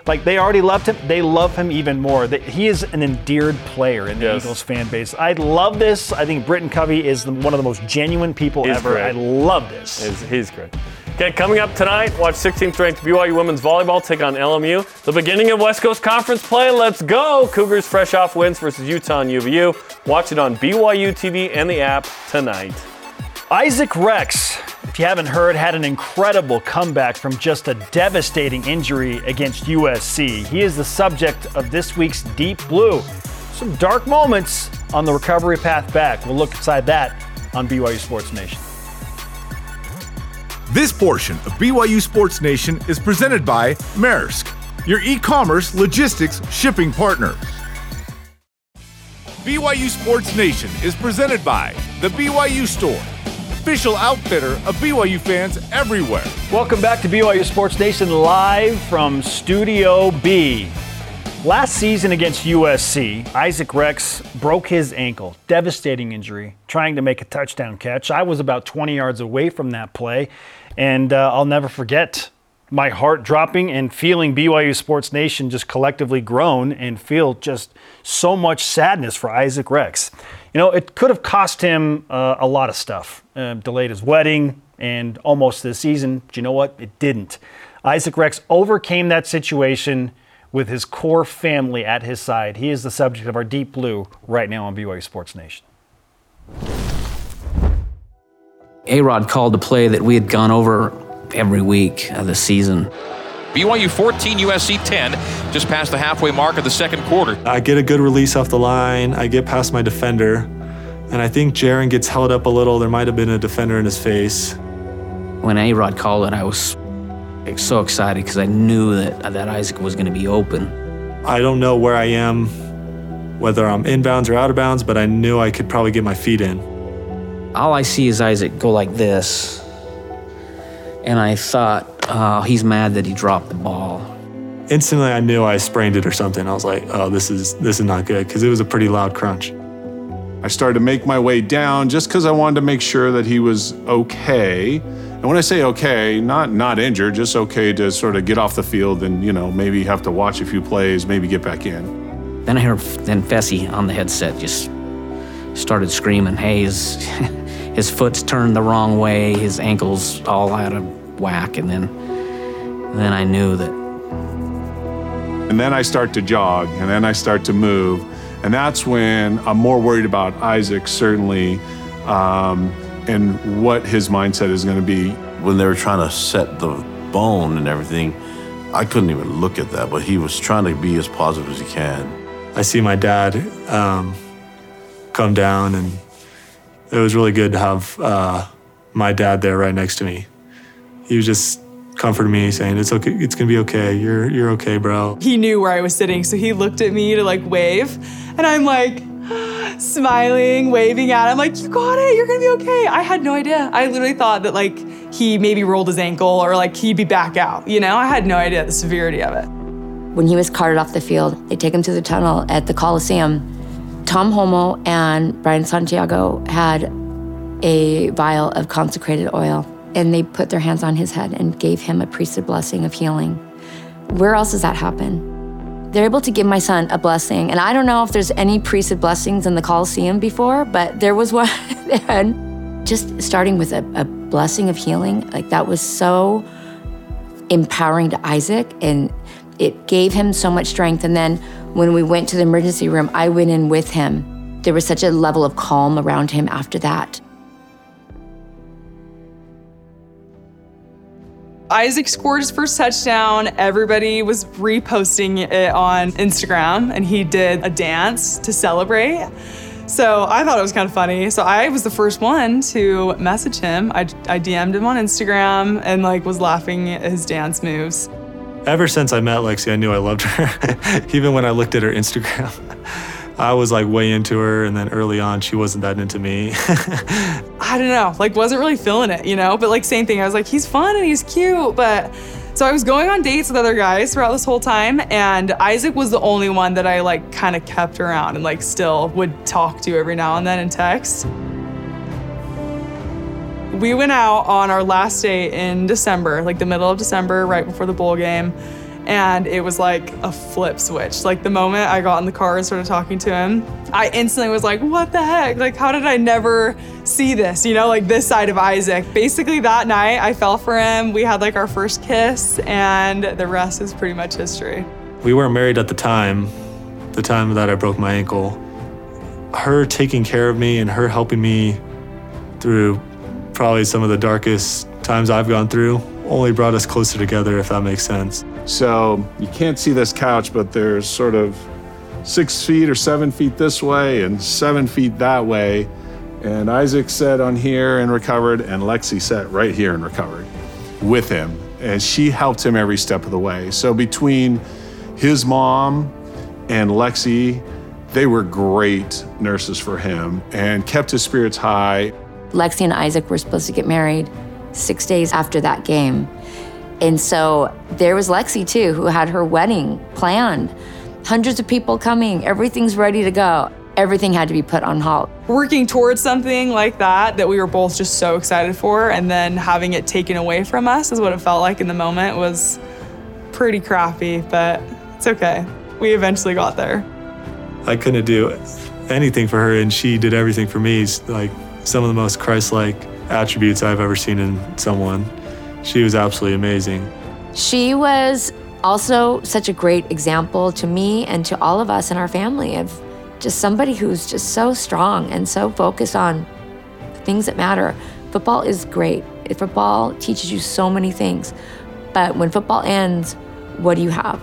like they already loved him, they love him even more. That He is an endeared player in the Yes. Eagles fan base. I love this. I think Britton Covey is one of the most genuine people He's ever. great. I love this. He's, he's great. Okay, coming up tonight, watch 16th ranked BYU women's volleyball take on LMU. The beginning of West Coast Conference play. Let's go! Cougars fresh off wins versus Utah and UVU. Watch it on BYU TV and the app tonight. Isaac Rex, if you haven't heard, had an incredible comeback from just a devastating injury against USC. He is the subject of this week's Deep Blue. Some dark moments on the recovery path back. We'll look inside that on BYU Sports Nation. This portion of BYU Sports Nation is presented by Maersk, your e commerce logistics shipping partner. BYU Sports Nation is presented by The BYU Store, official outfitter of BYU fans everywhere. Welcome back to BYU Sports Nation live from Studio B. Last season against USC, Isaac Rex broke his ankle, devastating injury, trying to make a touchdown catch. I was about 20 yards away from that play, and uh, I'll never forget my heart dropping and feeling BYU Sports Nation just collectively groan and feel just so much sadness for Isaac Rex. You know, it could have cost him uh, a lot of stuff. Uh, delayed his wedding and almost this season. But you know what? It didn't. Isaac Rex overcame that situation with his core family at his side. He is the subject of our Deep Blue right now on BYU Sports Nation. A Rod called a play that we had gone over every week of the season. BYU 14, USC 10, just past the halfway mark of the second quarter. I get a good release off the line, I get past my defender, and I think Jaren gets held up a little. There might have been a defender in his face. When A Rod called it, I was so excited because I knew that, that Isaac was going to be open. I don't know where I am, whether I'm inbounds or out of bounds, but I knew I could probably get my feet in. All I see is Isaac go like this, and I thought, oh, he's mad that he dropped the ball. Instantly, I knew I sprained it or something. I was like, oh, this is this is not good because it was a pretty loud crunch. I started to make my way down just because I wanted to make sure that he was okay. And when I say okay, not not injured, just okay to sort of get off the field and you know maybe have to watch a few plays, maybe get back in. Then I heard then Fesi on the headset just started screaming, "Hey, his his foot's turned the wrong way, his ankles all out of whack," and then then I knew that. And then I start to jog, and then I start to move, and that's when I'm more worried about Isaac certainly. Um, and what his mindset is going to be. When they were trying to set the bone and everything, I couldn't even look at that, but he was trying to be as positive as he can. I see my dad um, come down, and it was really good to have uh, my dad there right next to me. He was just comforting me, saying, "It's okay. It's gonna be okay. You're you're okay, bro." He knew where I was sitting, so he looked at me to like wave, and I'm like smiling, waving at him, like, you got it, you're gonna be okay. I had no idea. I literally thought that like he maybe rolled his ankle or like he'd be back out. You know, I had no idea the severity of it. When he was carted off the field, they take him to the tunnel at the Coliseum. Tom Holmoe and Brian Santiago had a vial of consecrated oil, and they put their hands on his head and gave him a priesthood blessing of healing. Where else does that happen? they're able to give my son a blessing. And I don't know if there's any priesthood blessings in the Coliseum before, but there was one. and just starting with a, a blessing of healing, like that was so empowering to Isaac and it gave him so much strength. And then when we went to the emergency room, I went in with him. There was such a level of calm around him after that. Isaac scored his first touchdown. Everybody was reposting it on Instagram, and he did a dance to celebrate. So I thought it was kind of funny. So I was the first one to message him. I, I DM'd him on Instagram and like was laughing at his dance moves. Ever since I met Lexi, I knew I loved her. Even when I looked at her Instagram. I was like way into her, and then early on, she wasn't that into me. I don't know, like wasn't really feeling it, you know. But like same thing, I was like, he's fun and he's cute, but. So I was going on dates with other guys throughout this whole time, and Isaac was the only one that I like kind of kept around and like still would talk to every now and then in text. We went out on our last date in December, like the middle of December, right before the bowl game and it was like a flip switch. Like the moment I got in the car and started talking to him, I instantly was like, what the heck? Like, how did I never see this? You know, like this side of Isaac. Basically, that night I fell for him. We had like our first kiss, and the rest is pretty much history. We weren't married at the time, the time that I broke my ankle. Her taking care of me and her helping me through probably some of the darkest times I've gone through only brought us closer together, if that makes sense. So you can't see this couch, but there's sort of six feet or seven feet this way and seven feet that way. And Isaac sat on here and recovered, and Lexi sat right here and recovered with him. And she helped him every step of the way. So between his mom and Lexi, they were great nurses for him and kept his spirits high. Lexi and Isaac were supposed to get married six days after that game. And so there was Lexi too, who had her wedding planned. hundreds of people coming, everything's ready to go. Everything had to be put on halt. Working towards something like that, that we were both just so excited for, and then having it taken away from us is what it felt like in the moment was pretty crappy, but it's okay. We eventually got there. I couldn't do anything for her, and she did everything for me. It's like some of the most Christ-like attributes I've ever seen in someone. She was absolutely amazing. She was also such a great example to me and to all of us in our family of just somebody who's just so strong and so focused on things that matter. Football is great. Football teaches you so many things. But when football ends, what do you have?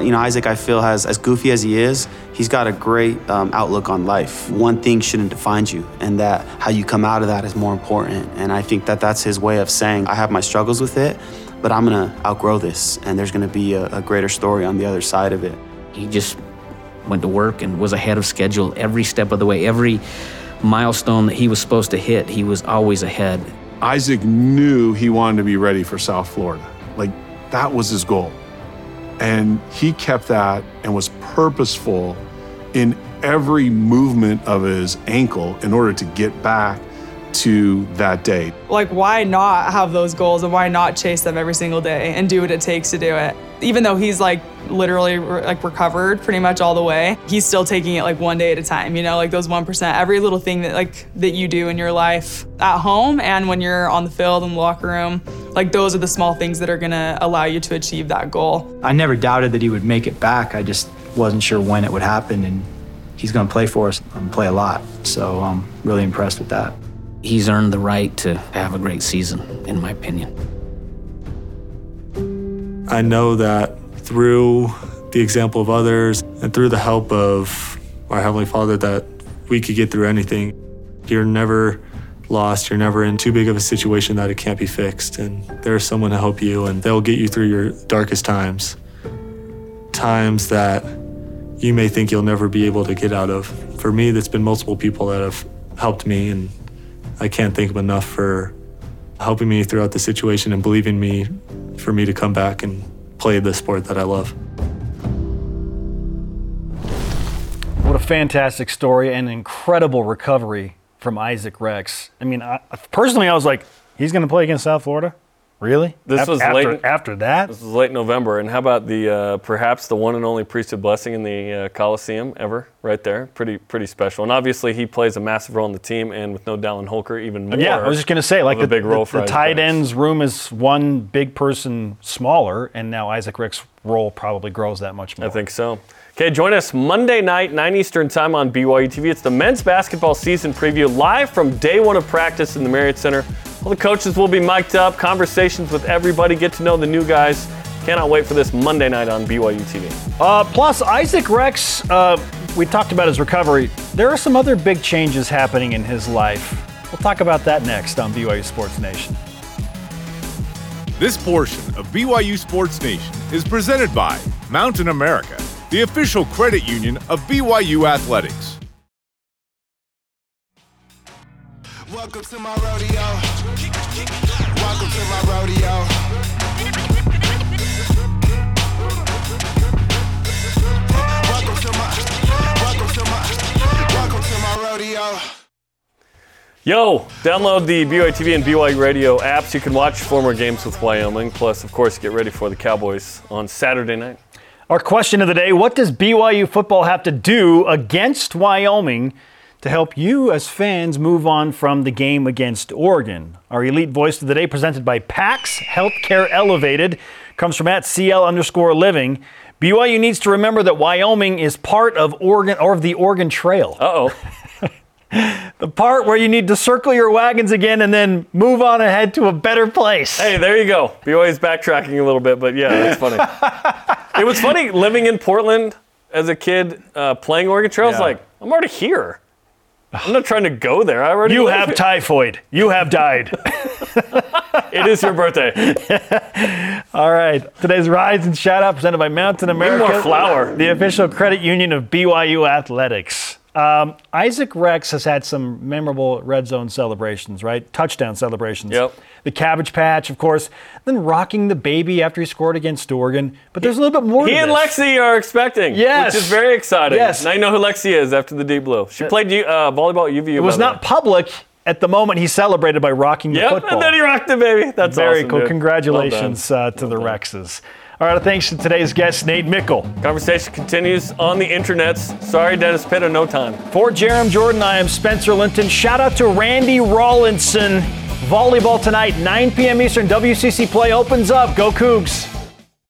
You know, Isaac, I feel, has as goofy as he is, he's got a great um, outlook on life. One thing shouldn't define you, and that how you come out of that is more important. And I think that that's his way of saying, I have my struggles with it, but I'm gonna outgrow this, and there's gonna be a, a greater story on the other side of it. He just went to work and was ahead of schedule every step of the way. Every milestone that he was supposed to hit, he was always ahead. Isaac knew he wanted to be ready for South Florida. Like, that was his goal. And he kept that and was purposeful in every movement of his ankle in order to get back to that day. Like, why not have those goals and why not chase them every single day and do what it takes to do it? Even though he's like literally like recovered pretty much all the way, he's still taking it like one day at a time. You know, like those one percent. Every little thing that like that you do in your life at home and when you're on the field in the locker room, like those are the small things that are gonna allow you to achieve that goal. I never doubted that he would make it back. I just wasn't sure when it would happen, and he's going to play for us and play a lot. So I'm really impressed with that. He's earned the right to have a great season, in my opinion. I know that through the example of others and through the help of our Heavenly Father that we could get through anything. You're never lost. You're never in too big of a situation that it can't be fixed. And there's someone to help you, and they'll get you through your darkest times. Times that you may think you'll never be able to get out of. For me, that's been multiple people that have helped me, and I can't thank them enough for helping me throughout the situation and believing me for me to come back and play the sport that I love. What a fantastic story and incredible recovery from Isaac Rex. I mean, I, personally, I was like, he's going to play against South Florida? Really? This was after, late after that. This was late November, and how about the uh, perhaps the one and only priesthood blessing in the uh, Coliseum ever? Right there, pretty pretty special. And obviously, he plays a massive role in the team, and with no Dallin Holker, even more. Yeah, I was just going to say, like the, big role the, for the tight ends room is one big person smaller, and now Isaac Rex's role probably grows that much more. I think so. Okay, join us Monday night, 9 Eastern Time on BYU TV. It's the men's basketball season preview live from day one of practice in the Marriott Center. All the coaches will be mic'd up, conversations with everybody, get to know the new guys. Cannot wait for this Monday night on BYU TV. Uh, plus, Isaac Rex, uh, we talked about his recovery. There are some other big changes happening in his life. We'll talk about that next on BYU Sports Nation. This portion of BYU Sports Nation is presented by Mountain America, the official credit union of BYU Athletics. Welcome to my rodeo. Welcome to my rodeo. Welcome to my, welcome to my, welcome to my rodeo. Yo, download the BYU TV and BYU Radio apps. You can watch former games with Wyoming. Plus, of course, get ready for the Cowboys on Saturday night. Our question of the day What does BYU football have to do against Wyoming to help you as fans move on from the game against Oregon? Our elite voice of the day, presented by PAX Healthcare Elevated, comes from at CL underscore living. BYU needs to remember that Wyoming is part of Oregon or of the Oregon Trail. Uh oh. the part where you need to circle your wagons again and then move on ahead to a better place. Hey, there you go. BYU's backtracking a little bit, but yeah, that's funny. it was funny living in Portland as a kid, uh, playing Oregon Trail. Yeah. like, I'm already here. I'm not trying to go there. I already You have here. typhoid. You have died. it is your birthday. All right. Today's Rise and Shout Out presented by Mountain America. more flour. The official credit union of BYU Athletics. Um, Isaac Rex has had some memorable red zone celebrations, right? Touchdown celebrations. Yep. The Cabbage Patch, of course. Then rocking the baby after he scored against Oregon. But there's a little bit more He and this. Lexi are expecting, Yes. which is very exciting. Yes. Now you know who Lexi is after the deep blue. She played uh, volleyball at UVU. It was not public at the moment he celebrated by rocking the Yep, football. and then he rocked it, baby. That's Very awesome, cool. dude. Congratulations uh, to the Rexes. All right, thanks to today's guest, Nate Meikle. Conversation continues on the internets. Sorry, Dennis Pitta, no time. For Jarom Jordan, I am Spencer Linton. Shout out to Randy Rawlinson. Volleyball tonight, 9 p.m. Eastern. WCC play opens up. Go Cougs.